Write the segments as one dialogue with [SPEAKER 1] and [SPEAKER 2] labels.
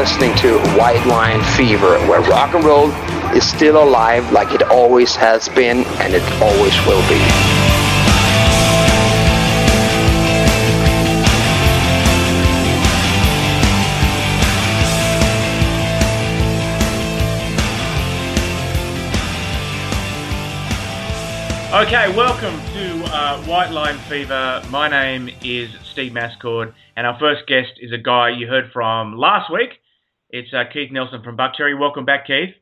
[SPEAKER 1] listening to White Line Fever, where rock and roll is still alive like it always has been and it always will be.
[SPEAKER 2] Okay, welcome to uh, White Line Fever. My name is Steve Mascord, and our first guest is a guy you heard from last week. It's uh, Keith Nelson from Buckcherry. Welcome back, Keith.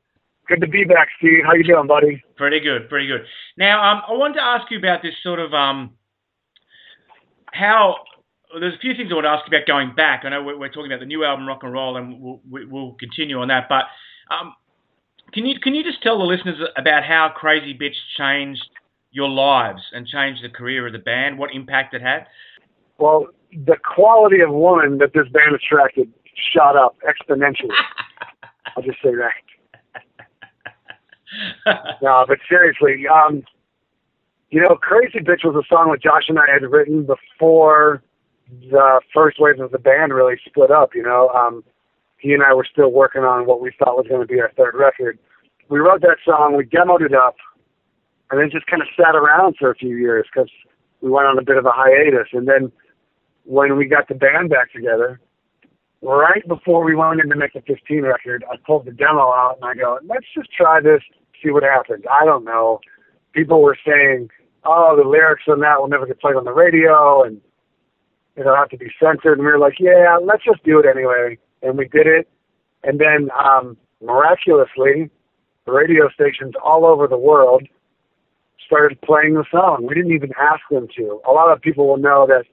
[SPEAKER 3] Good to be back, Steve. How you doing, buddy?
[SPEAKER 2] Pretty good, pretty good. Now, um, I wanted to ask you about this sort of um, how. There's a few things I want to ask you about going back. I know we're, we're talking about the new album, Rock and Roll, and we'll, we'll continue on that. But um, can you can you just tell the listeners about how Crazy Bitch changed your lives and changed the career of the band? What impact it had?
[SPEAKER 3] Well, the quality of woman that this band attracted shot up exponentially. I'll just say that. no, but seriously, um, you know, Crazy Bitch was a song that Josh and I had written before the first wave of the band really split up, you know. Um, he and I were still working on what we thought was going to be our third record. We wrote that song, we demoed it up, and then just kind of sat around for a few years because we went on a bit of a hiatus. And then when we got the band back together, right before we went in to make the 15 record, I pulled the demo out and I go, let's just try this, see what happens. I don't know. People were saying, oh, the lyrics on that will never get played on the radio and it'll have to be censored. And we were like, yeah, let's just do it anyway. And we did it. And then um, miraculously, the radio stations all over the world started playing the song. We didn't even ask them to. A lot of people will know that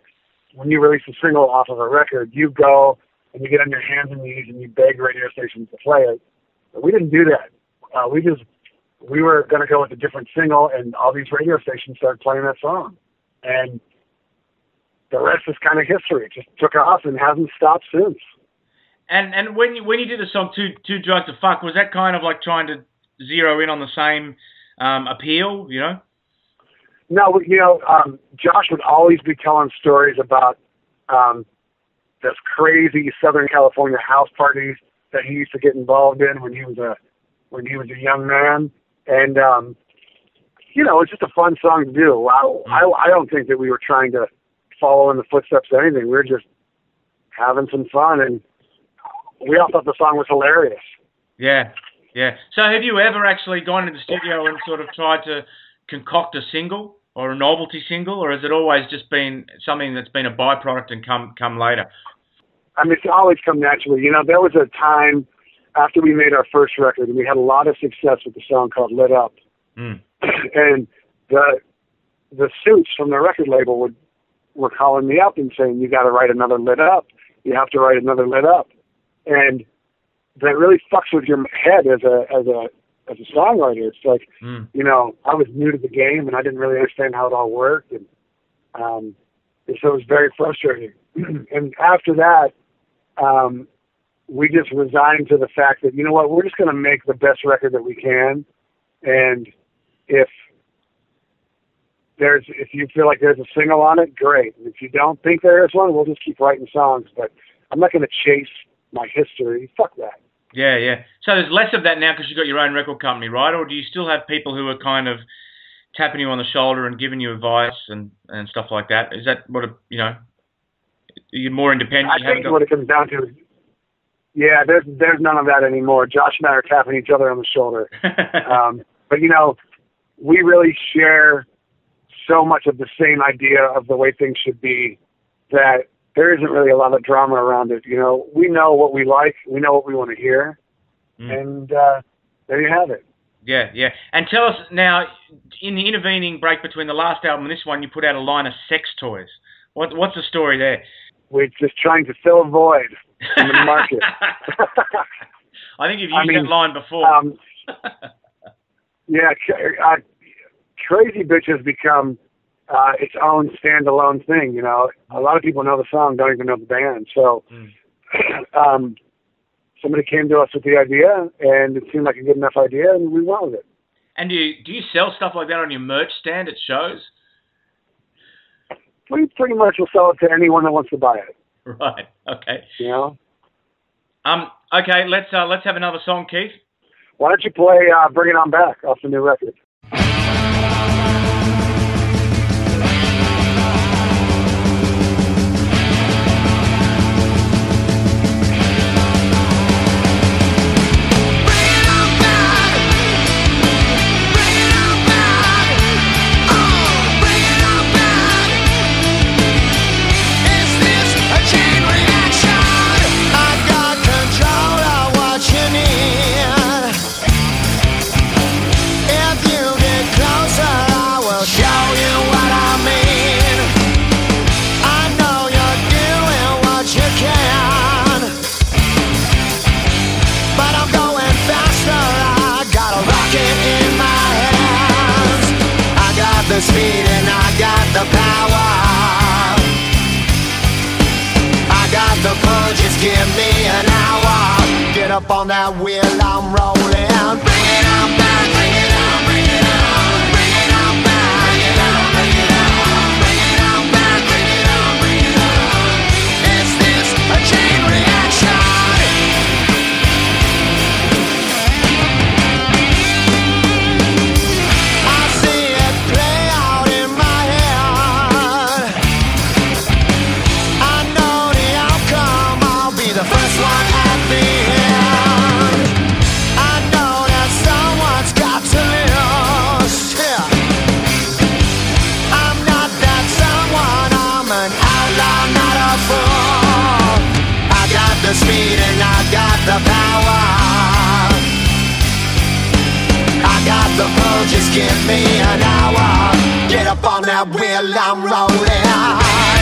[SPEAKER 3] when you release a single off of a record, you go and you get on your hands and knees and you beg radio stations to play it. But we didn't do that. Uh, we just we were going to go with a different single, and all these radio stations started playing that song, and the rest is kind of history. It just took off and hasn't stopped since.
[SPEAKER 2] And and when you when you did the song "Too Too Drunk to Fuck," was that kind of like trying to zero in on the same um, appeal? You know.
[SPEAKER 3] No, you know, um, Josh would always be telling stories about um, this crazy Southern California house parties that he used to get involved in when he was a when he was a young man, and um, you know, it's just a fun song to do. I, I I don't think that we were trying to follow in the footsteps of anything. We were just having some fun, and we all thought the song was hilarious.
[SPEAKER 2] Yeah, yeah. So, have you ever actually gone into the studio and sort of tried to concoct a single or a novelty single, or has it always just been something that's been a byproduct and come come later?
[SPEAKER 3] I mean, it's always come naturally. You know, there was a time after we made our first record, and we had a lot of success with the song called "Lit Up,"
[SPEAKER 2] mm.
[SPEAKER 3] and the the suits from the record label would were calling me up and saying, "You got to write another "Lit Up." You have to write another "Lit Up," and that really fucks with your head as a as a as a songwriter. It's like,
[SPEAKER 2] mm.
[SPEAKER 3] you know, I was new to the game and I didn't really understand how it all worked, and um, and so it was very frustrating. and after that, um, we just resigned to the fact that you know what, we're just going to make the best record that we can, and if there's if you feel like there's a single on it, great. And if you don't think there is one, we'll just keep writing songs. But I'm not going to chase my history. Fuck that.
[SPEAKER 2] Yeah, yeah. So there's less of that now because you've got your own record company, right? Or do you still have people who are kind of tapping you on the shoulder and giving you advice and, and stuff like that? Is that what, a, you know, you're more independent?
[SPEAKER 3] I think what it comes down to is, yeah, there's, there's none of that anymore. Josh and I are tapping each other on the shoulder. um, but, you know, we really share so much of the same idea of the way things should be that there isn't really a lot of drama around it. You know, we know what we like, we know what we want to hear,
[SPEAKER 2] Mm.
[SPEAKER 3] and uh, there you have it.
[SPEAKER 2] Yeah, yeah. And tell us now, in the intervening break between the last album and this one, you put out a line of sex toys. What, what's the story there?
[SPEAKER 3] We're just trying to fill a void in the market.
[SPEAKER 2] I think you've used
[SPEAKER 3] I mean,
[SPEAKER 2] that line before.
[SPEAKER 3] um, yeah, uh, Crazy Bitch has become uh, its own standalone thing. You know, a lot of people know the song, don't even know the band. So,
[SPEAKER 2] Mm.
[SPEAKER 3] um, somebody came to us with the idea, and it seemed like a good enough idea, and we went with it.
[SPEAKER 2] and do you, do you sell stuff like that on your merch stand at shows?
[SPEAKER 3] We pretty much will sell it to anyone that wants to buy it.
[SPEAKER 4] Right. Okay.
[SPEAKER 3] You know.
[SPEAKER 4] Um. Okay. Let's uh, let's have another song, Keith.
[SPEAKER 3] Why don't you play uh, "Bring It On Back" off the new record?
[SPEAKER 5] Just give me an hour. Get up on that wheel, I'm rolling. The power. I got the pull, just give me an hour. Get up on that wheel, I'm rolling.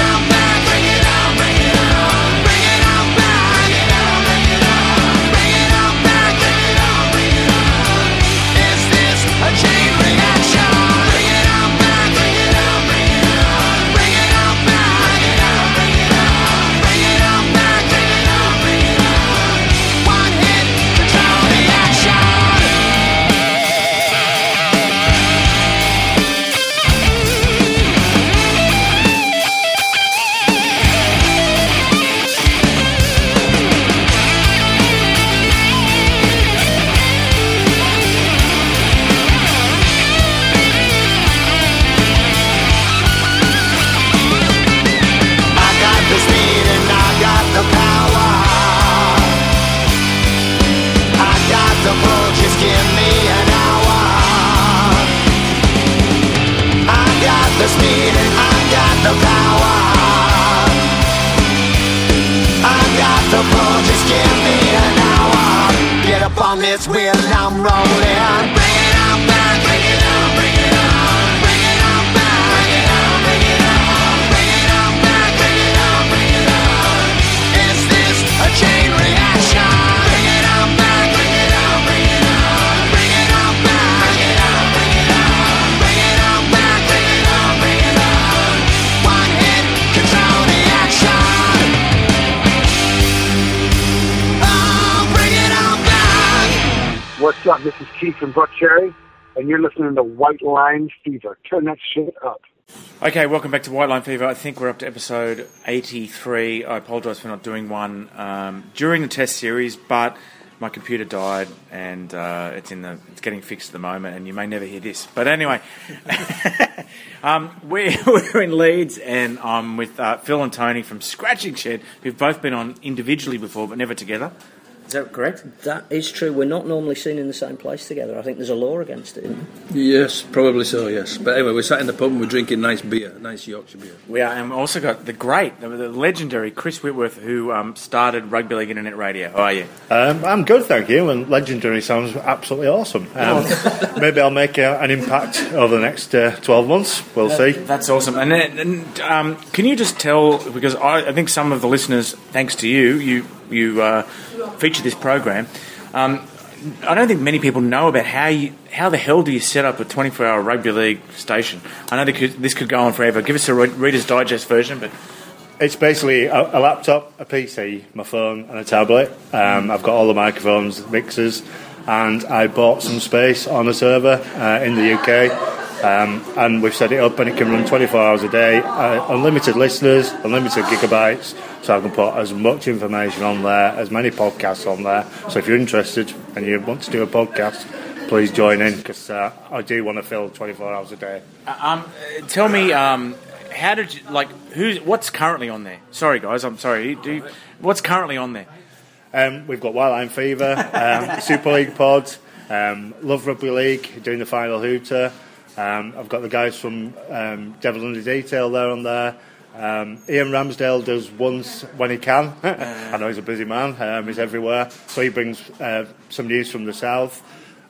[SPEAKER 3] White Line Fever. Turn that shit up.
[SPEAKER 4] Okay, welcome back to White Line Fever. I think we're up to episode 83. I apologise for not doing one um, during the test series, but my computer died and uh, it's in the it's getting fixed at the moment, and you may never hear this. But anyway, um, we're, we're in Leeds, and I'm with uh, Phil and Tony from Scratching Shed, who've both been on individually before, but never together. Is that correct?
[SPEAKER 6] That is true. We're not normally seen in the same place together. I think there's a law against it. Isn't there?
[SPEAKER 7] Yes, probably so, yes. But anyway, we're sat in the pub and we're drinking nice beer, nice Yorkshire beer.
[SPEAKER 4] We are, and we also got the great, the, the legendary Chris Whitworth, who um, started Rugby League Internet Radio. How are you?
[SPEAKER 8] Um, I'm good, thank you. And legendary sounds absolutely awesome. Um, maybe I'll make uh, an impact over the next uh, 12 months. We'll see.
[SPEAKER 4] That's awesome. And, then, and um, can you just tell, because I, I think some of the listeners, thanks to you, you you uh, feature this program. Um, I don't think many people know about how you how the hell do you set up a 24 hour rugby league station. I know could, this could go on forever. Give us a Reader's Digest version, but
[SPEAKER 8] It's basically a, a laptop, a PC, my phone, and a tablet. Um, I've got all the microphones, mixers, and I bought some space on a server uh, in the UK. Um, and we've set it up, and it can run 24 hours a day. Uh, unlimited listeners, unlimited gigabytes, so I can put as much information on there, as many podcasts on there. So if you're interested and you want to do a podcast, please join in because uh, I do want to fill 24 hours a day.
[SPEAKER 4] Um, uh, tell me, um, how did you like? Who's what's currently on there? Sorry, guys, I'm sorry. Do you, what's currently on there?
[SPEAKER 8] Um, we've got White Line Fever, um, Super League Pod, um, Love Rugby League doing the final hooter. Um, I've got the guys from um, Devil Under Detail there on there. Um, Ian Ramsdale does once when he can. I know he's a busy man, um, he's everywhere. So he brings uh, some news from the south.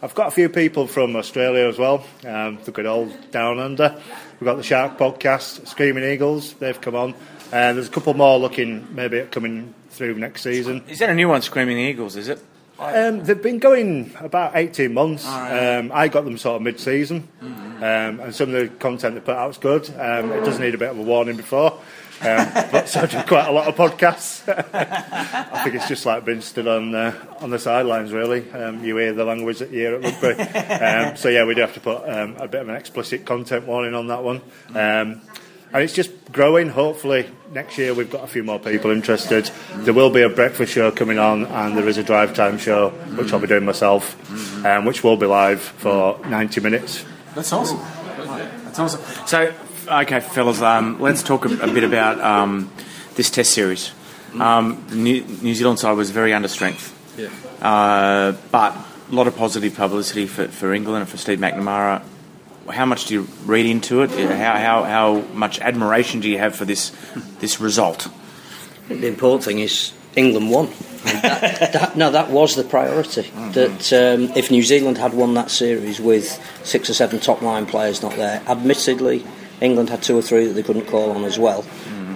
[SPEAKER 8] I've got a few people from Australia as well, um, the good old Down Under. We've got the Shark podcast, Screaming Eagles, they've come on. And there's a couple more looking maybe at coming through next season.
[SPEAKER 4] Is that a new one, Screaming Eagles? Is it?
[SPEAKER 8] Um, they've been going about 18 months. Um, I got them sort of mid season, um, and some of the content they put out out's good. Um, it does need a bit of a warning before. Um, but so I do quite a lot of podcasts. I think it's just like being stood on uh, on the sidelines, really. Um, you hear the language that you hear at rugby. Um, so yeah, we do have to put um, a bit of an explicit content warning on that one. Um, and it's just growing. Hopefully, next year we've got a few more people interested. There will be a breakfast show coming on, and there is a drive time show, which I'll be doing myself, um, which will be live for 90 minutes.
[SPEAKER 4] That's awesome. That's awesome. So, okay, fellas, um, let's talk a, a bit about um, this Test series. Um, the New, New Zealand side was very under strength,
[SPEAKER 7] Yeah.
[SPEAKER 4] uh, but a lot of positive publicity for, for England and for Steve McNamara. How much do you read into it? How, how, how much admiration do you have for this this result?
[SPEAKER 6] The important thing is England won. That, that, no, that was the priority. That um, if New Zealand had won that series with six or seven top line players not there, admittedly, England had two or three that they couldn't call on as well.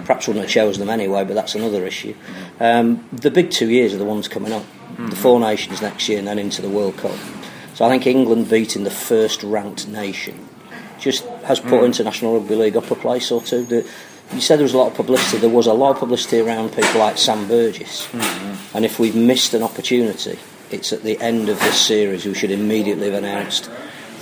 [SPEAKER 6] Perhaps wouldn't have chosen them anyway, but that's another issue. Um, the big two years are the ones coming up. The Four Nations next year and then into the World Cup. So I think England beating the first ranked nation just has put International Rugby League up a place or two. The, you said there was a lot of publicity. There was a lot of publicity around people like Sam Burgess. And if we've missed an opportunity, it's at the end of this series we should immediately have announced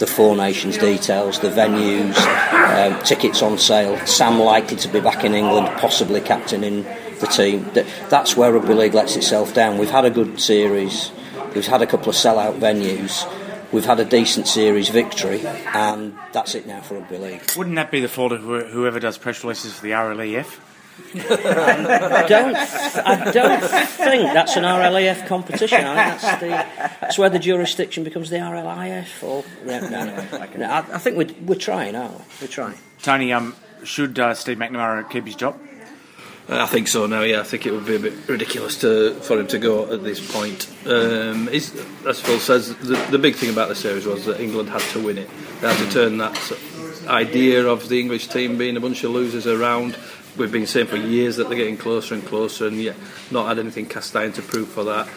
[SPEAKER 6] the Four Nations details, the venues, um, tickets on sale. Sam likely to be back in England, possibly captaining the team. That's where Rugby League lets itself down. We've had a good series. We've had a couple of sellout venues. We've had a decent series victory, and that's it now for Rugby League.
[SPEAKER 4] Wouldn't that be the fault of whoever does press releases for the RLEF?
[SPEAKER 6] I don't, I don't think that's an RLEF competition. I think that's, the, that's where the jurisdiction becomes the RLIF. Or no, no, no. No, I, I think we're, we're trying, aren't we? We're trying.
[SPEAKER 4] Tony, um, should uh, Steve McNamara keep his job?
[SPEAKER 7] I think so now. Yeah, I think it would be a bit ridiculous to for him to go at this point. Um, as Phil says, the, the big thing about the series was that England had to win it. They had to turn that idea of the English team being a bunch of losers around. We've been saying for years that they're getting closer and closer, and yet not had anything cast iron to prove for that.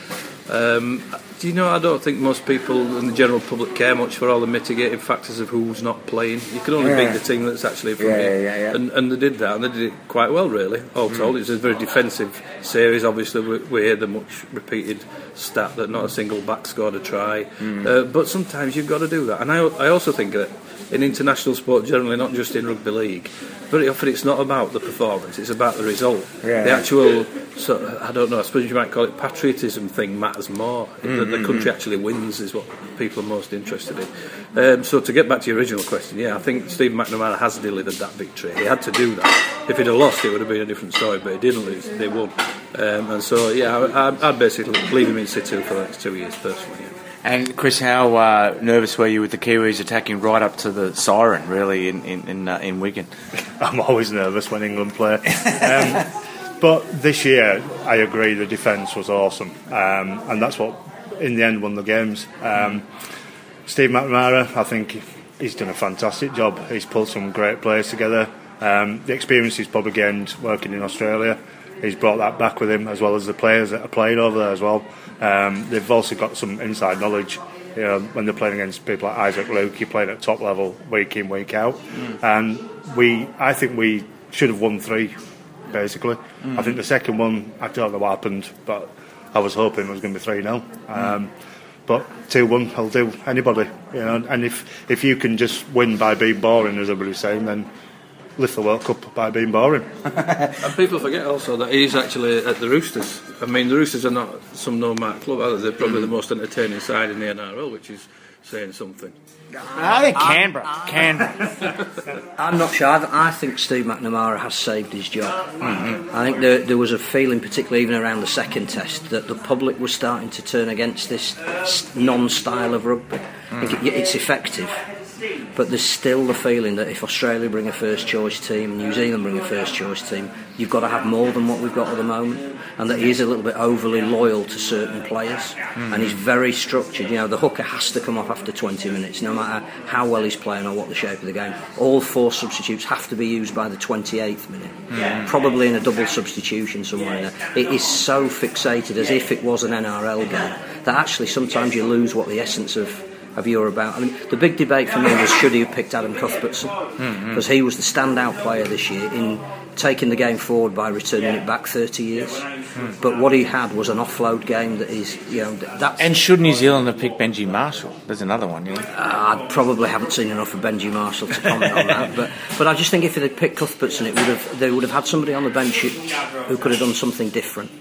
[SPEAKER 7] Um, do you know? I don't think most people in the general public care much for all the mitigating factors of who's not playing. You can only beat the team that's actually
[SPEAKER 6] Yeah,
[SPEAKER 7] you,
[SPEAKER 6] yeah, yeah.
[SPEAKER 7] And, and they did that, and they did it quite well, really. All told, it's a very defensive series. Obviously, we, we hear the much repeated stat that not a single back scored a try. Uh, but sometimes you've got to do that, and I, I also think that in international sport generally, not just in rugby league, very often it's not about the performance; it's about the result. The actual, sort of, I don't know, I suppose you might call it patriotism thing matters more. The, the country actually wins is what people are most interested in. Um, so to get back to your original question, yeah, I think Steve McNamara has delivered that victory. He had to do that. If he'd have lost, it would have been a different story. But he didn't lose; they won. Um, and so, yeah, I, I- I'd basically leave him in situ for the next two years, personally. Yeah.
[SPEAKER 4] And Chris, how uh, nervous were you with the Kiwis attacking right up to the siren, really, in in in, uh, in Wigan?
[SPEAKER 8] I'm always nervous when England play. Um, but this year, I agree, the defence was awesome. Um, and that's what, in the end, won the games. Um, Steve McNamara, I think he's done a fantastic job. He's pulled some great players together. Um, the experience he's probably gained working in Australia, he's brought that back with him, as well as the players that are playing over there as well. Um, they've also got some inside knowledge. You know, when they're playing against people like Isaac Luke, you're playing at top level week in, week out. And we, I think we should have won three, basically. I think the second one, I don't know what happened, but I was hoping it was going to be 3 0. Um, but 2 1 will do anybody. You know, and if, if you can just win by being boring, as everybody's saying, then lift the World Cup by being boring.
[SPEAKER 7] And people forget also that he's actually at the Roosters. I mean, the Roosters are not some no-mark club, are they? They're probably the most entertaining side in the NRL, which is saying something.
[SPEAKER 4] I think Canberra. Canberra.
[SPEAKER 6] I'm not sure. I, I think Steve McNamara has saved his job. Mm-hmm. I think there, there was a feeling, particularly even around the second test, that the public was starting to turn against this non-style of rugby. I think it- it's effective, but there's still the feeling that if Australia bring a first-choice team, and New Zealand bring a first-choice team, you've got to have more than what we've got at the moment, and that he is a little bit overly loyal to certain players, hmm. and he's very structured. You know, the hooker has to come off after 20 minutes, no matter how well he's playing or what the shape of the game. All four substitutes have to be used by the 28th minute, hmm. probably in a double substitution somewhere. In there. It is so fixated as if it was an NRL game that actually sometimes you lose what the essence of of you're about. I mean, the big debate for me was should he have picked Adam Cuthbertson mm-hmm. because he was the standout player this year in taking the game forward by returning it back 30 years. Mm-hmm. But what he had was an offload game that is, you know, that's.
[SPEAKER 4] And should New Zealand have picked Benji Marshall? There's another one, you uh, know.
[SPEAKER 6] I probably haven't seen enough of Benji Marshall to comment on that, but but I just think if they'd picked Cuthbertson, it would have they would have had somebody on the bench who, who could have done something different.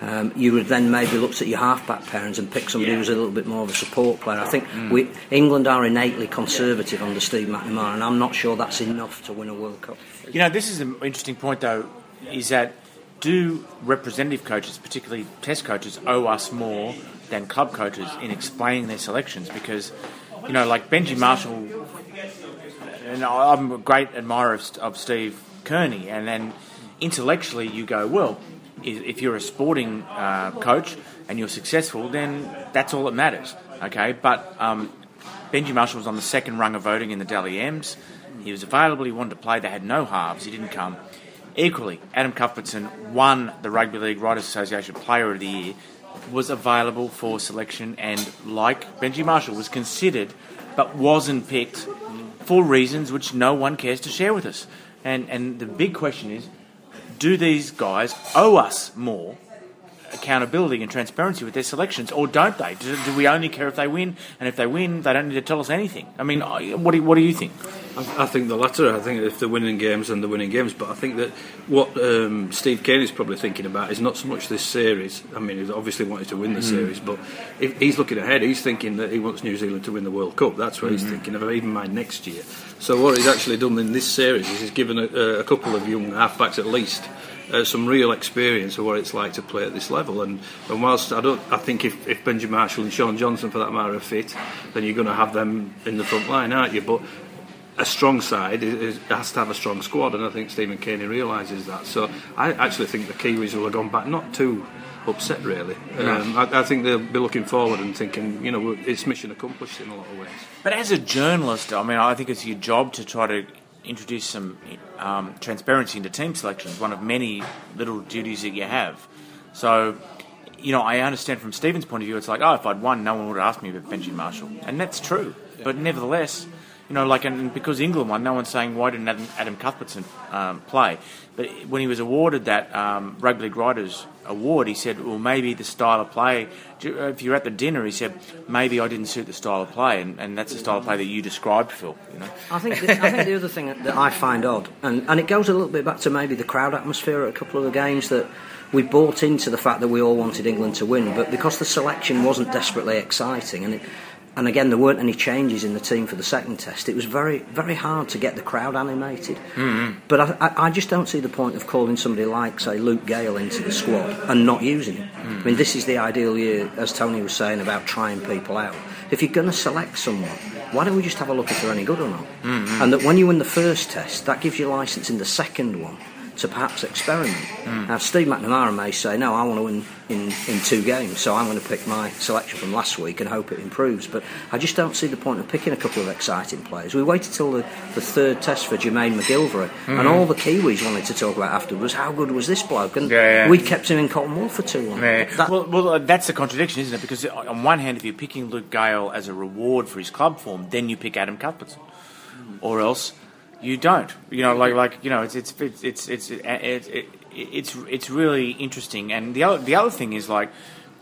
[SPEAKER 6] Um, you would then maybe look at your halfback pairings and pick somebody who was a little bit more of a support player. I think we, England are innately conservative under Steve McNamara, and I'm not sure that's enough to win a World Cup.
[SPEAKER 4] You know, this is an interesting point, though, is that do representative coaches, particularly test coaches, owe us more than club coaches in explaining their selections? Because, you know, like Benji Marshall, and I'm a great admirer of, of Steve Kearney, and then intellectually you go, well, if you're a sporting uh, coach and you're successful, then that's all that matters, okay? But um, Benji Marshall was on the second rung of voting in the Dally M's. He was available, he wanted to play, they had no halves, he didn't come. Equally, Adam Cuthbertson won the Rugby League Writers Association Player of the Year, was available for selection, and like Benji Marshall, was considered but wasn't picked for reasons which no one cares to share with us. And, and the big question is do these guys owe us more accountability and transparency with their selections, or don't they? Do, do we only care if they win? And if they win, they don't need to tell us anything. I mean, what do what do you think?
[SPEAKER 7] I, I think the latter. I think if they're winning games, then they're winning games. But I think that what um, Steve Kearney is probably thinking about is not so much this series. I mean, he's obviously wanted to win the series, but if he's looking ahead, he's thinking that he wants New Zealand to win the World Cup. That's what he's thinking of, even mind next year. So what he's actually done in this series is he's given a, a couple of young halfbacks at least. Uh, some real experience of what it's like to play at this level, and, and whilst I don't, I think if, if Benji Marshall and Shaun Johnson, for that matter, are fit, then you're going to have them in the front line, aren't you? But a strong side is, is, has to have a strong squad, and I think Stephen Kearney realises that. So I actually think the Kiwis will have gone back not too upset, really. Um, I, I think they'll be looking forward and thinking, you know, it's mission accomplished in a lot of ways.
[SPEAKER 4] But as a journalist, I mean, I think it's your job to try to introduce some um, transparency into team selections. One of many little duties that you have. So, you know, I understand from Stephen's point of view, it's like, oh, if I'd won, no one would have asked me about Benji Marshall, and that's true. But nevertheless, you know, like, and because England won, no one's saying why didn't Adam, Adam Cuthbertson um, play. But when he was awarded that um, Rugby League Writers Award, he said, well, maybe the style of play. If you're at the dinner, he said, maybe I didn't suit the style of play, and, and that's the style of play that you described, Phil. You know.
[SPEAKER 6] I think the, I think the other thing that I find odd, and, and it goes a little bit back to maybe the crowd atmosphere at a couple of the games that we bought into the fact that we all wanted England to win, but because the selection wasn't desperately exciting, and it, and again there weren't any changes in the team for the second test, it was very very hard to get the crowd animated. Mm-hmm. But I, I, just don't see the point of calling somebody like say Luke Gale into the squad and not using him. Mm. I mean this is the ideal year, as Tony was saying about trying people out. If you're going to select someone, why don't we just have a look if they're any good or not? Mm-hmm. And that when you win the first test, that gives you license in the second one to perhaps experiment. Now, Steve McNamara may say, no, I want to win in, in two games, so I'm going to pick my selection from last week and hope it improves. But I just don't see the point of picking a couple of exciting players. We waited till the, the third test for Jermaine McGillvary, and all the Kiwis wanted to talk about afterwards was how good was this bloke, and
[SPEAKER 4] Yeah, yeah.
[SPEAKER 6] we kept him in cotton wool for too long. That-
[SPEAKER 4] well, well, uh, that's the contradiction, isn't it? Because on one hand, if you're picking Luke Gale as a reward for his club form, then you pick Adam Cuthbertson, or else you don't. You know, like like you know, it's it's it's it's it's it's, it's, it's really interesting. And the other the other thing is like,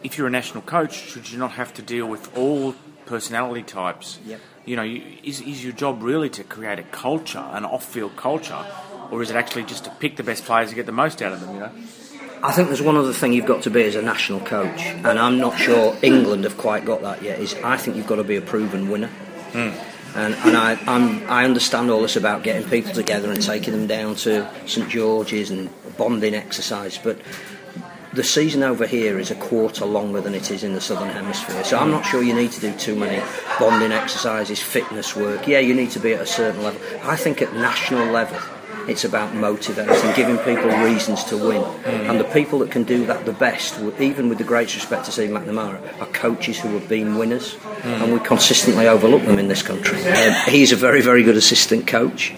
[SPEAKER 4] if you're a national coach, should you not have to deal with all personality types?
[SPEAKER 6] Yep.
[SPEAKER 4] You know, you, is is your job really to create a culture, an off-field culture? or is it actually just to pick the best players and get the most out of them? You know.
[SPEAKER 6] I think there's one other thing you've got to be as a national coach, and I'm not sure England have quite got that yet. Is I think you've got to be a proven winner. Hmm. And, and I, I'm, I understand all this about getting people together and taking them down to St George's and bonding exercise, but the season over here is a quarter longer than it is in the southern hemisphere. So I'm not sure you need to do too many bonding exercises, fitness work. Yeah, you need to be at a certain level. I think at national level, it's about motivating, giving people reasons to win. And the people that can do that the best, even with the greatest respect to Steve McNamara, are coaches who have been winners. And we consistently overlook them in this country. Um, he's a very, very good assistant coach.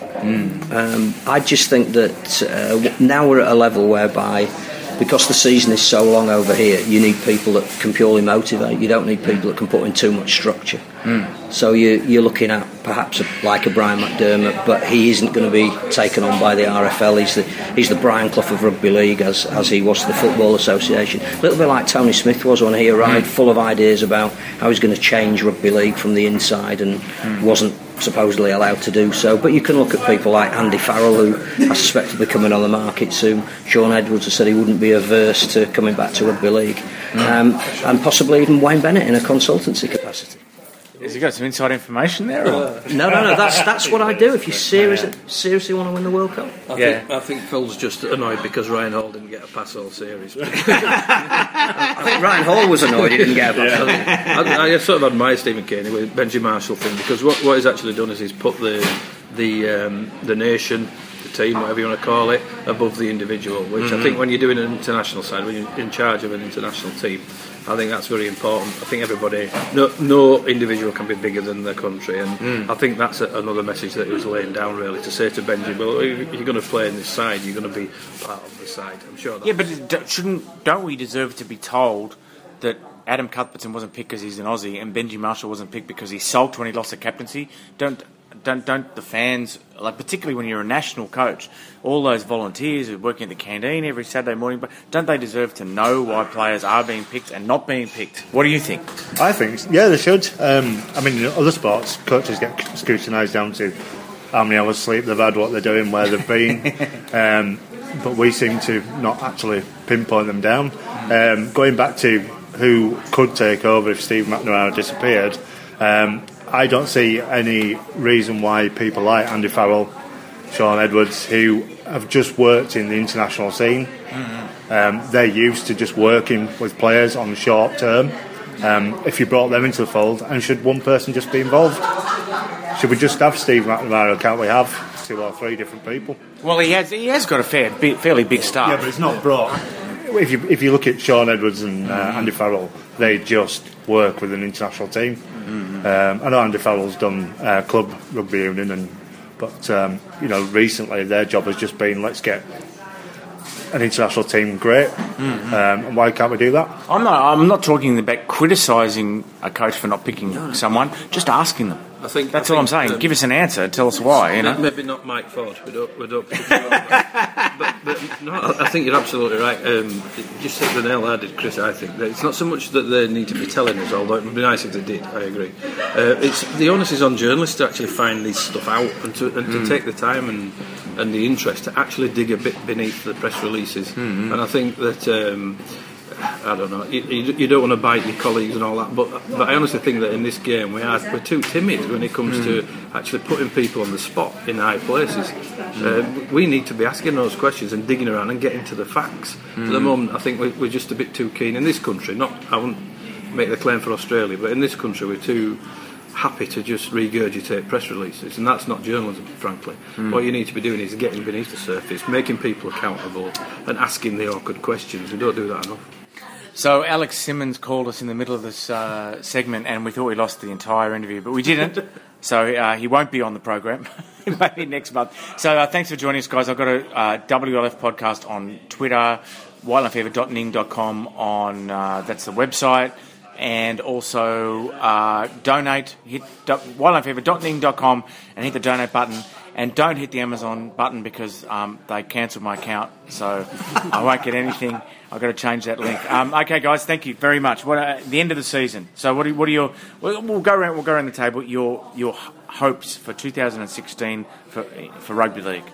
[SPEAKER 6] Um, I just think that uh, now we're at a level whereby because the season is so long over here, you need people that can purely motivate. You don't need people that can put in too much structure. So you, you're looking at perhaps a, like a Brian McDermott, but he isn't going to be taken on by the RFL. He's the he's the Brian Clough of rugby league, as as he was to the Football Association. A little bit like Tony Smith was when he arrived, hmm. full of ideas about how he's going to change rugby league from the inside, and hmm. wasn't supposedly allowed to do so. But you can look at people like Andy Farrell, who I suspect will be coming on the market soon. Shaun Edwards has said he wouldn't be averse to coming back to rugby league, hmm. um, and possibly even Wayne Bennett in a consultancy capacity.
[SPEAKER 4] Has he got some inside information there? Or?
[SPEAKER 6] No, no, no. That's that's what I do. If you seriously seriously want to win the World Cup,
[SPEAKER 7] I,
[SPEAKER 4] Yeah.
[SPEAKER 7] think, I think Phil's just annoyed because Ryan Hall didn't get a pass all series.
[SPEAKER 6] I think Ryan Hall was annoyed he didn't get a back.
[SPEAKER 7] I, I sort of admire Stephen Kearney with Benji Marshall thing because what, what he's actually done is he's put the the um, the nation, the team, whatever you want to call it, above the individual. Which I think when you're doing an international side, when you're in charge of an international team, I think that's very important. I think everybody, no, no individual can be bigger than their country, and mm. I think that's a, another message that he was laying down really to say to Benji, well, if you're going to play in this side, you're going to be part of the side. I'm sure.
[SPEAKER 4] Yeah, but shouldn't don't we deserve to be told that Adam Cuthbertson wasn't picked because he's an Aussie and Benji Marshall wasn't picked because he sulked when he lost the captaincy? Don't don't don't the fans like particularly when you're a national coach, all those volunteers who are working at the canteen every Saturday morning, but don't they deserve to know why players are being picked and not being picked? What do you think?
[SPEAKER 8] I think, yeah, they should. Um, I mean, in other sports, coaches get scrutinised down to how many hours sleep they've had, what they're doing, where they've been. um, but we seem to not actually pinpoint them down. Um, going back to who could take over if Steve McNamara disappeared, um, I don't see any reason why people like Andy Farrell, Shaun Edwards, who have just worked in the international scene, um, they're used to just working with players on the short term. Um, if you brought them into the fold, and should one person just be involved? Should we just have Steve McNamara? Can't we have two or three different people?
[SPEAKER 4] Well, he has he has got a fair, big, fairly big staff.
[SPEAKER 8] Yeah, but it's not brought. If you if you look at Shaun Edwards and uh, Andy Farrell, they just work with an international team. Um, I know Andy Farrell's done uh, club rugby union, and but um, you know recently their job has just been let's get an international team great. Um, and why can't we do that?
[SPEAKER 4] I'm not. I'm not talking about criticising a coach for not picking someone. Just asking them.
[SPEAKER 7] I think
[SPEAKER 4] That's
[SPEAKER 7] I
[SPEAKER 4] all I'm saying.
[SPEAKER 7] um,
[SPEAKER 4] Give us an answer. Tell us why. You know.
[SPEAKER 7] Maybe not Mike Ford. We don't. We don't. but, but no, I I think you're absolutely right. Um, just hit the nail there, did Chris. I think that it's not so much that they need to be telling us, although it would be nice if they did. I agree. Uh, it's the onus is on journalists to actually find this stuff out and to, and to take the time and and the interest to actually dig a bit beneath the press releases. And I think that. Um, I don't know. You, you, don't want to bite your colleagues and all that, but but I honestly think that in this game we are we're too timid when it comes to hmm. actually putting people on the spot in high places. Hmm. Uh, we need to be asking those questions and digging around and getting to the facts. At the hmm. moment, I think we're, we're just a bit too keen in this country. Not I wouldn't make the claim for Australia, but in this country we're too happy to just regurgitate press releases, and that's not journalism, frankly. What you need to be doing is getting beneath the surface, making people accountable, and asking the awkward questions. We don't do that enough.
[SPEAKER 4] So Alex Simmons called us in the middle of this uh, segment, and we thought we lost the entire interview, but we didn't. so uh, he won't be on the program. Maybe next month. So uh, thanks for joining us, guys. I've got a uh, WLF podcast on Twitter, whitelinefever.ning.com on uh, that's the website. And also uh, donate, hit do- whitelinefever.ning.com and hit the donate button. And don't hit the Amazon button because um, they cancelled my account, so I won't get anything. I've got to change that link. Um, okay, guys, thank you very much. What uh, the end of the season? So, what are, what are your? We'll, we'll go around. We'll go around the table. Your your hopes for 2016 for for rugby league.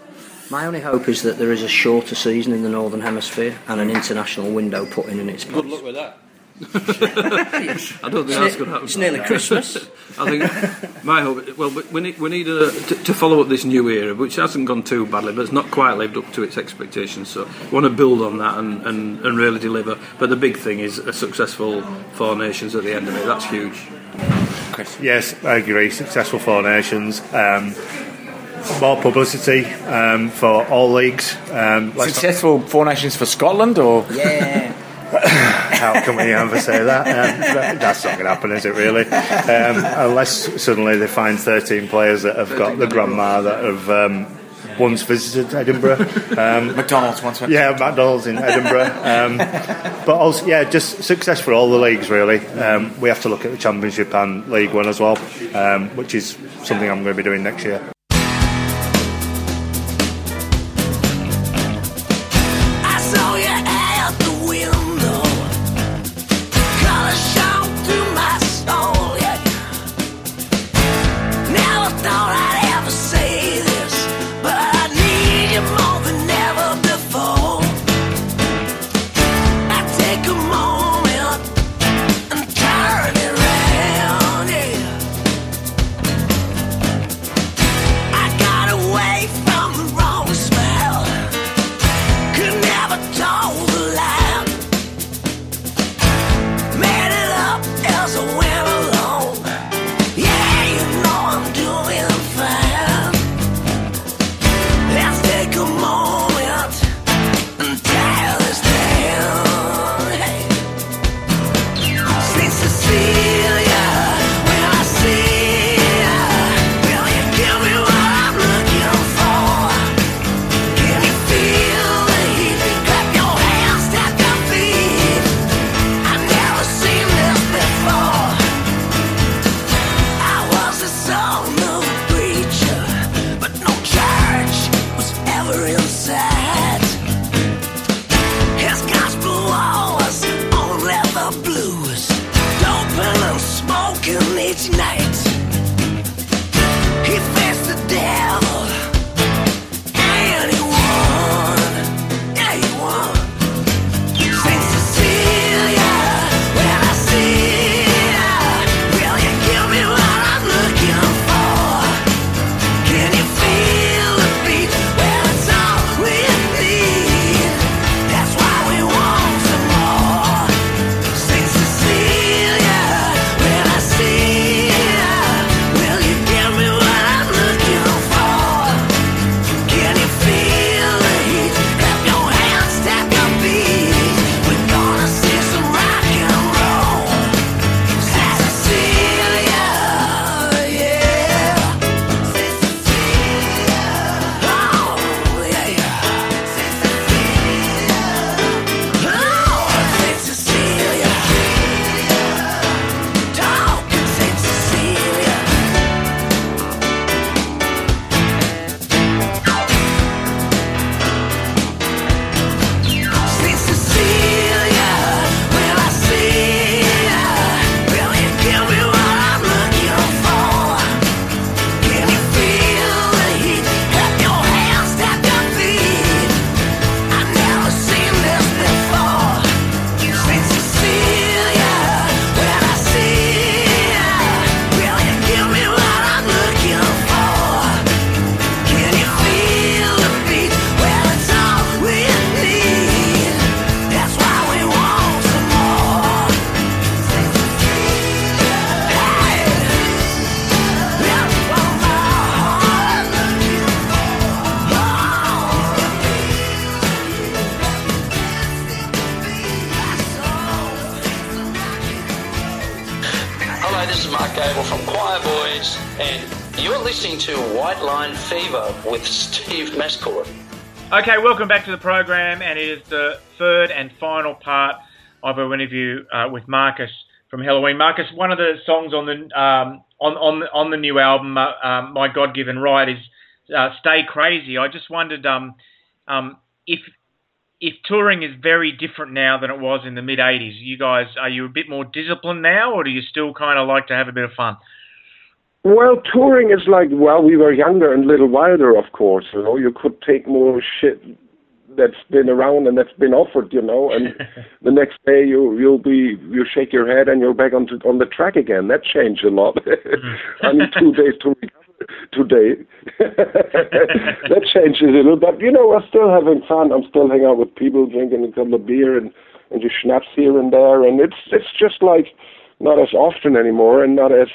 [SPEAKER 6] My only hope is that there is a shorter season in the Northern Hemisphere and an international window put in in its place.
[SPEAKER 7] Good luck with that. I don't think that's going to happen.
[SPEAKER 6] It's nearly Christmas.
[SPEAKER 7] I think my hope. Well, we need we need a, to, to follow up this new era, which hasn't gone too badly, but it's not quite lived up to its expectations. So we want to build on that and, and, and really deliver. But the big thing is a successful Four Nations at the end of it. That's huge.
[SPEAKER 4] Chris.
[SPEAKER 9] Yes, I agree. Successful Four Nations. Um, more publicity um, for all leagues. Um,
[SPEAKER 4] Successful Four Nations for Scotland, or
[SPEAKER 6] Yeah.
[SPEAKER 9] How can we ever say that? Um, that- that's not going to happen, is it really? Um, unless suddenly they find 13 players that have got the grandma that have um, once visited Edinburgh. Um,
[SPEAKER 4] McDonald's once went.
[SPEAKER 9] yeah, McDonald's in Edinburgh. Um, but also, yeah, just success for all the leagues, really. Um, we have to look at the Championship and League One as well, um, which is something I'm going to be doing next year.
[SPEAKER 2] Okay, welcome back to the program, and it is the third and final part of our interview uh, with Markus from Helloween. Markus, one of the songs on the um, on on on the new album, uh, um, My God Given Right, is uh, "Stay Crazy." I just wondered um, um, if if touring is very different now than it was in the mid '80s. You guys, are you a bit more disciplined now, or do you still kind of like to have a bit of fun?
[SPEAKER 10] Well, touring is like well, we were younger and a little wilder, of course. You know, you could take more shit that's been around and that's been offered, you know, and the next day you you'll be you shake your head and you're back on to, on the track again. That changed a lot. Mm-hmm. I need two days to recover today. that changed a little, but you know, I'm still having fun. I'm still hanging out with people, drinking a couple of beer and and just schnapps here and there, and it's it's just like not as often anymore and not as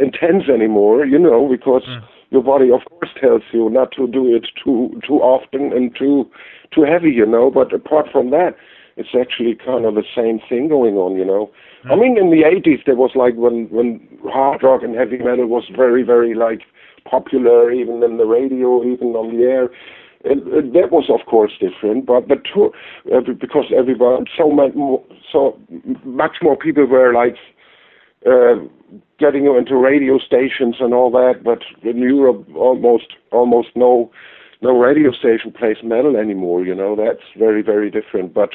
[SPEAKER 10] intense anymore, you know, because.
[SPEAKER 2] Mm.
[SPEAKER 10] Your body, of course, tells you not to do it too too often and too too heavy, you know. But apart from that, it's actually kind of the same thing going on, you know. I mean, in the '80s, there was like when when hard rock and heavy metal was very, very like popular, even in the radio, even on the air. It, it, that was, of course, different. But the tour, uh, because everyone, so much more, so much more people were like uh, getting into radio stations and all that. But in Europe, almost almost no no radio station plays metal anymore. You know, that's very very different. But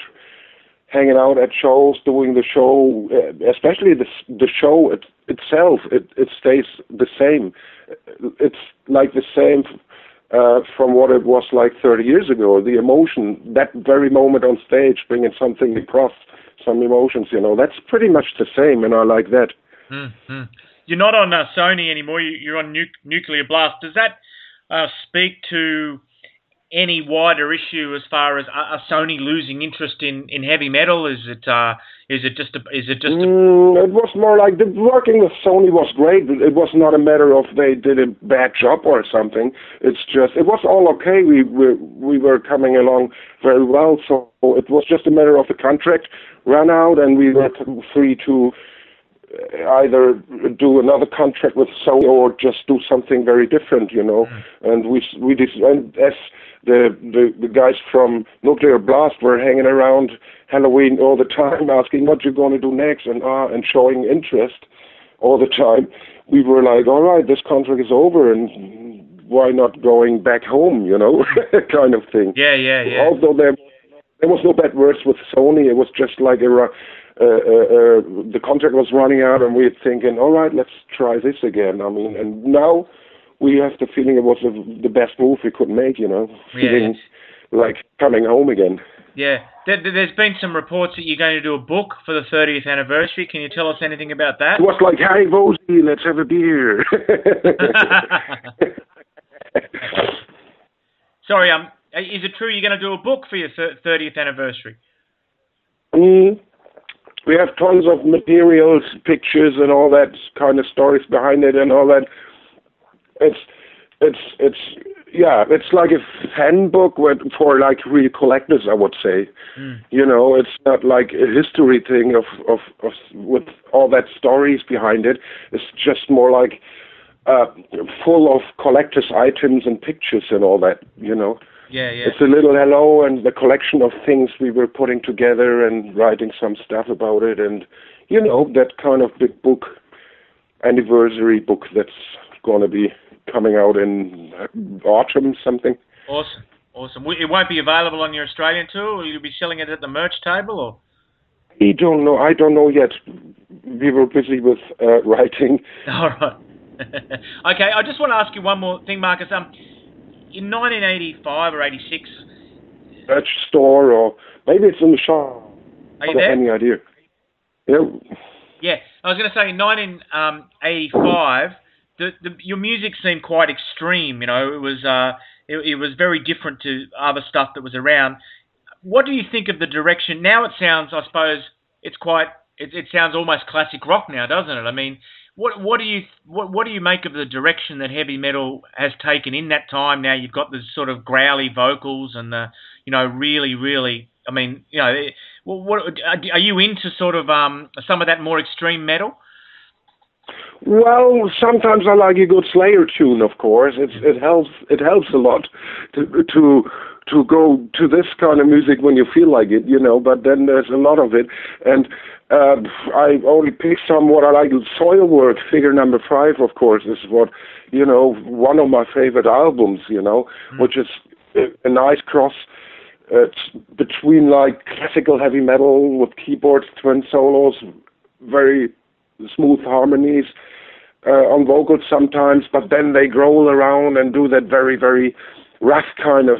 [SPEAKER 10] hanging out at shows, doing the show, uh, especially the the show it, itself, it it stays the same. It's like the same uh, from what it was like 30 years ago. The emotion, that very moment on stage, bringing something across, some emotions. You know, that's pretty much the same, and I like that.
[SPEAKER 2] Mm-hmm. You're not on uh, Sony anymore. You, you're on nu- Nuclear Blast. Does that uh, speak to any wider issue as far as uh, Sony losing interest in, in heavy metal? Is it uh, is it just a, is it just a...
[SPEAKER 10] mm, it was more like the working with Sony was great. It was not a matter of they did a bad job or something. It's just it was all okay. We we we were coming along very well. So it was just a matter of the contract ran out, and we were free to either do another contract with Sony or just do something very different, you know. Mm. And we we and as the, the the guys from Nuclear Blast were hanging around Helloween all the time, asking what you're going to do next, and uh, and showing interest all the time. We were like, all right, this contract is over, and why not going back home, you know, kind of thing.
[SPEAKER 2] Yeah, yeah, yeah.
[SPEAKER 10] Although there there was no bad words with Sony, it was just like a the contract was running out, and we were thinking, all right, let's try this again. I mean, and now we have the feeling it was the, the best move we could make. You know, feeling
[SPEAKER 2] yeah.
[SPEAKER 10] like coming home again.
[SPEAKER 2] Yeah, there, has been some reports that you're going to do a book for the 30th anniversary. Can you tell us anything about that?
[SPEAKER 10] It was like, hey, Vosey, let's have a beer.
[SPEAKER 2] Sorry, um, is it true you're going to do a book for your 30th anniversary?
[SPEAKER 10] Mm, we have tons of materials, pictures, and all that kind of stories behind it, and all that. It's it's it's yeah, it's like a fan book for like real collectors, I would say.
[SPEAKER 2] Mm.
[SPEAKER 10] You know, it's not like a history thing of, of of with all that stories behind it. It's just more like uh, full of collectors' items and pictures and all that. You know.
[SPEAKER 2] Yeah, yeah.
[SPEAKER 10] It's a little hello and the collection of things we were putting together and writing some stuff about it and you know that kind of big book anniversary book that's going to be coming out in autumn something.
[SPEAKER 2] Awesome, awesome. It won't be available on your Australian tour. Will you be selling it at the merch table or?
[SPEAKER 10] I don't know. I don't know yet. We were busy with uh, writing.
[SPEAKER 2] All right. okay, I just want to ask you one more thing, Markus. Um, in 1985 or 86.
[SPEAKER 10] Merch store, or maybe it's in the shop.
[SPEAKER 2] Are you there?
[SPEAKER 10] Any idea? Yeah.
[SPEAKER 2] Yeah, I was going to say in 1985, the, the, your music seemed quite extreme. You know, it was uh, it, it was very different to other stuff that was around. What do you think of the direction? Now it sounds, I suppose, it's quite. It, it sounds almost classic rock now, doesn't it? I mean, what what do you what what do you make of the direction that heavy metal has taken in that time? Now you've got the sort of growly vocals and the you know really really. I mean, you know, what are you into? Sort of um, some of that more extreme metal.
[SPEAKER 10] Well, sometimes I like a good Slayer tune. Of course, it's, it helps. It helps a lot to to to go to this kind of music when you feel like it, you know. But then there's a lot of it, and uh, I only picked some what I like. Soilwork, figure number five, of course, is what you know one of my favorite albums. You know, mm. which is a, a nice cross uh, between like classical heavy metal with keyboards, twin solos, very smooth harmonies, uh, on vocals sometimes, but then they growl around and do that very, very rough kind of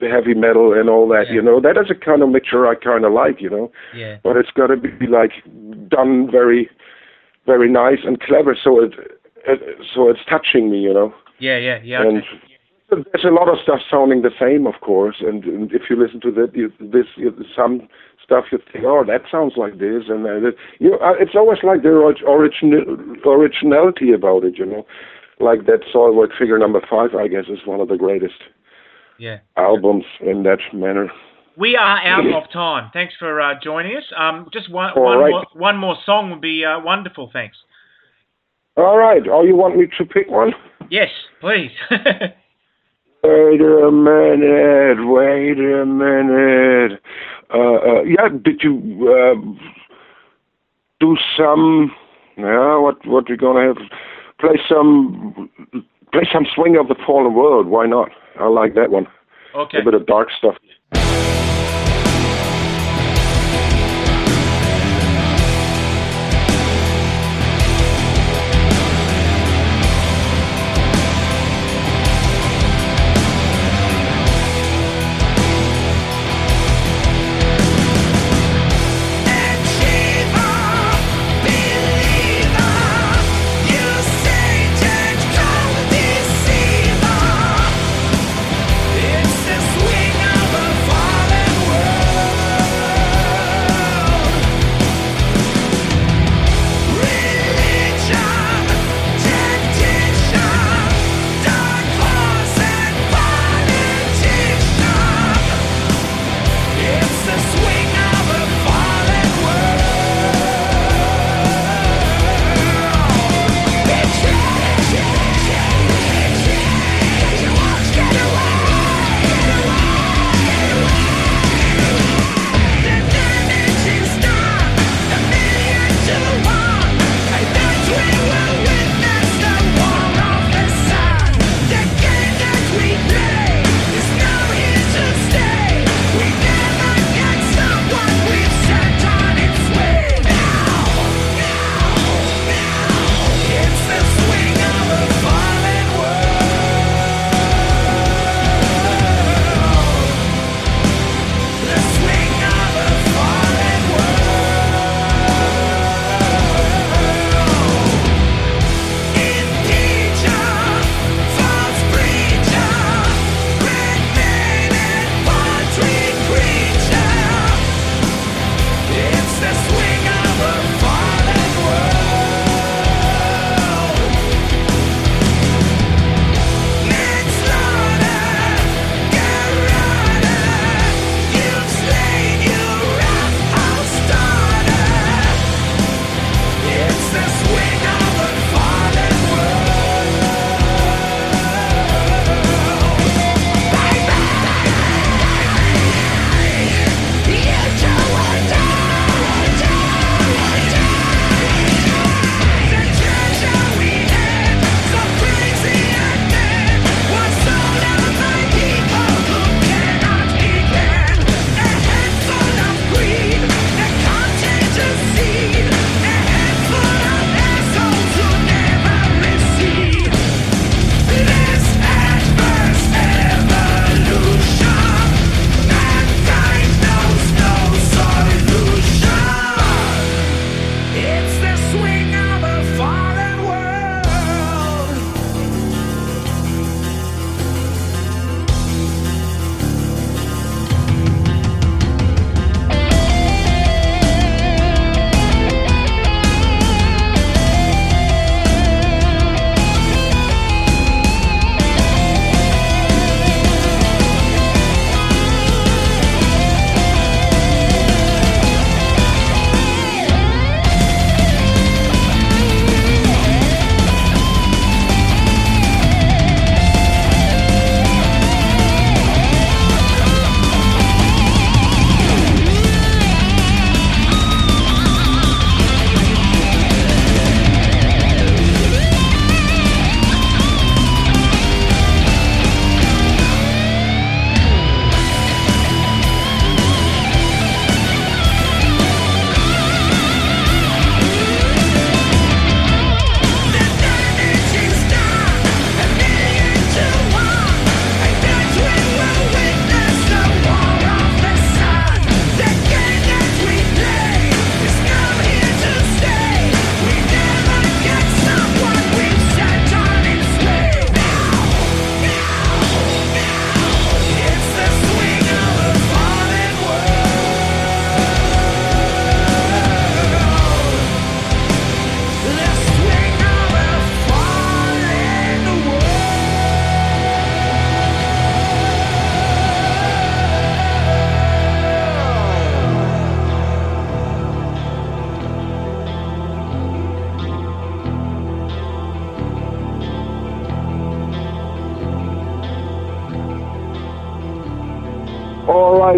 [SPEAKER 10] heavy metal and all that. You know, that is a kind of mixture I kind of like. You know,
[SPEAKER 2] Yeah.
[SPEAKER 10] but it's got to be like done very, very nice and clever, so it, it so it's touching me. You know.
[SPEAKER 2] Yeah, yeah, yeah.
[SPEAKER 10] And
[SPEAKER 2] Okay.
[SPEAKER 10] there's a lot of stuff sounding the same, of course. And, and if you listen to that, you, this you, some stuff you think, oh, that sounds like this, and uh, that, you know, uh, it's always like the orig- original originality about it, you know. Like that Soilwork Figure Number Five, I guess, is one of the greatest
[SPEAKER 2] Yeah.
[SPEAKER 10] albums in that manner.
[SPEAKER 2] We are out of time. Thanks for uh, joining us. Um, just one, one,
[SPEAKER 10] right.
[SPEAKER 2] more, one more song would be uh, wonderful. Thanks.
[SPEAKER 10] All right. Oh, you want me to pick one?
[SPEAKER 2] Yes, please.
[SPEAKER 10] Wait a minute, wait a minute. Uh, uh, yeah, did you uh, do some? Yeah, what what we gonna have? Play some, play some swing of the fallen world. Why not? I like that one.
[SPEAKER 2] okay.
[SPEAKER 10] A bit of dark stuff.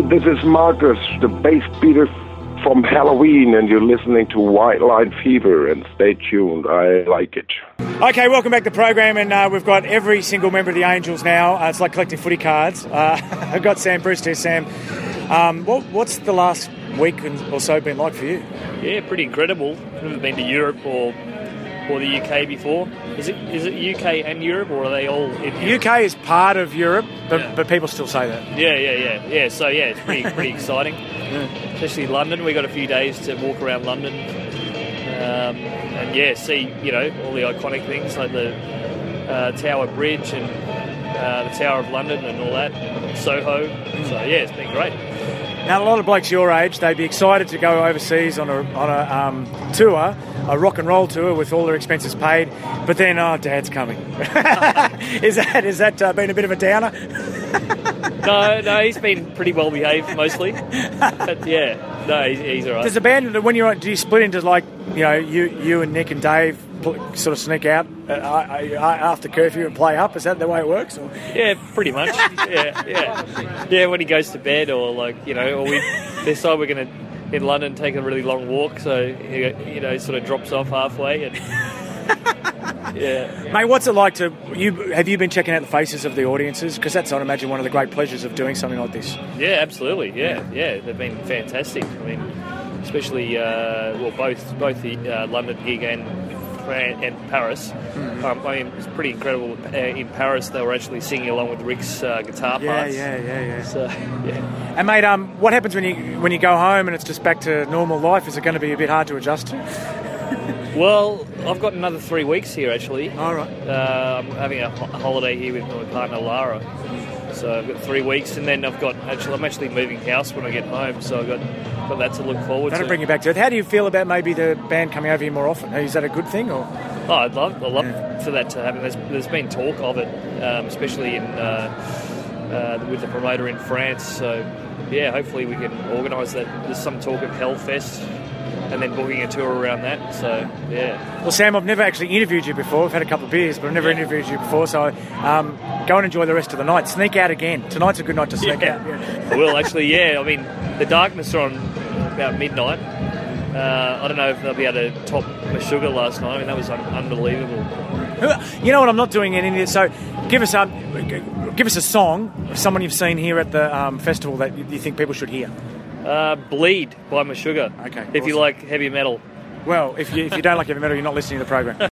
[SPEAKER 10] This is Markus, the bass beater from Helloween, and you're listening to White Line Fever, and stay tuned. I like it.
[SPEAKER 11] Okay, welcome back to the program, and uh, we've got every single member of the Angels now. Uh, it's like collecting footy cards. Uh, I've got Sam Brewster here. Sam, um, what, what's the last week and- or so been like for you?
[SPEAKER 12] Yeah, pretty incredible. Never been to Europe or or the UK before. Is it is it UK and Europe or are they all in
[SPEAKER 11] UK is part of Europe, but, but people still say that.
[SPEAKER 12] Yeah, yeah, yeah, yeah. So yeah, it's pretty pretty exciting, especially London. We got a few days to walk around London, um, and yeah, see you know all the iconic things like the uh, Tower Bridge and uh, the Tower of London and all that, Soho. So yeah, it's been great.
[SPEAKER 11] Now, a lot of blokes your age, they'd be excited to go overseas on a, on a um, tour, a rock and roll tour with all their expenses paid, but then, oh, dad's coming. is that, is that uh, been a bit of a downer?
[SPEAKER 12] No, no, he's been pretty well behaved mostly. But yeah, no, he's, he's all right.
[SPEAKER 11] Does the band, when you're, do you split into like, you know, you, you and Nick and Dave sort of sneak out uh, uh, after curfew and play up? Is that the way it works? Or?
[SPEAKER 12] Yeah, pretty much. yeah, yeah, yeah. When he goes to bed, or like you know, or we decide we're going to in London take a really long walk, so he, you know, sort of drops off halfway, and yeah.
[SPEAKER 11] Mate, what's it like to you? Have you been checking out the faces of the audiences? Because that's, I'd imagine, one of the great pleasures of doing something like this.
[SPEAKER 12] Yeah, absolutely. Yeah, yeah, they've been fantastic. I mean, especially uh, well, both both the uh, London gig and and Paris.
[SPEAKER 11] Hmm.
[SPEAKER 12] Um, I mean, it's pretty incredible. Uh, in Paris, they were actually singing along with Rick's uh, guitar
[SPEAKER 11] Yeah,
[SPEAKER 12] parts.
[SPEAKER 11] yeah, yeah, yeah.
[SPEAKER 12] So, yeah.
[SPEAKER 11] And mate, um, what happens when you when you go home and it's just back to normal life? Is it going to be a bit hard to adjust to?
[SPEAKER 12] Well, I've got another three weeks here actually.
[SPEAKER 11] All right.
[SPEAKER 12] Uh, I'm having a, ho- holiday here with my partner Lara. So I've got three weeks, and then I've got actually I'm actually moving house when I get home. So I've got got that to look forward
[SPEAKER 11] That'll
[SPEAKER 12] to.
[SPEAKER 11] bring you back to it. How do you feel about maybe the band coming over here more often? Is that a good thing or?
[SPEAKER 12] Oh, I'd love, I'd love for that to happen. There's, there's been talk of it, um, especially in uh, uh, with the promoter in France. So, yeah, hopefully we can organise that. There's some talk of Hellfest, and then booking a tour around that. So, yeah.
[SPEAKER 11] Well, Sam, I've never actually interviewed you before. I've had a couple of beers, but I've never interviewed you before. So um, go and enjoy the rest of the night. Sneak out again. Tonight's a good night to sneak
[SPEAKER 12] Yeah.
[SPEAKER 11] out.
[SPEAKER 12] I will actually. Yeah, I mean, the darkness are on about midnight. Uh, I don't know if they'll be able to top Meshuggah last night. I mean, that was un- unbelievable.
[SPEAKER 11] You know what? I'm not doing any of this. So give us a give us a song of someone you've seen here at the um, festival that you think people should hear.
[SPEAKER 12] Uh, Bleed by Meshuggah.
[SPEAKER 11] Okay.
[SPEAKER 12] If you like heavy metal.
[SPEAKER 11] Well, if you if you don't like heavy metal, you're not listening to the program.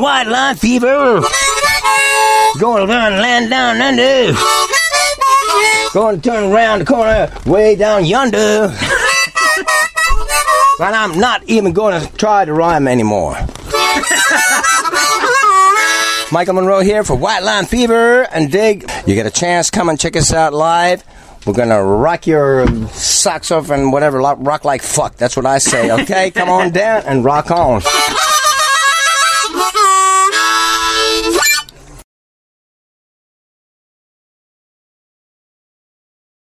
[SPEAKER 13] White line fever. Run land down under. To turn around the corner way down yonder. and I'm not even to try to rhyme anymore. Michael Monroe here for White Line Fever and Dig. You get a chance, come and check us out live. We're gonna rock your socks off and whatever, rock like fuck. That's what I say. Okay, come on down and rock on.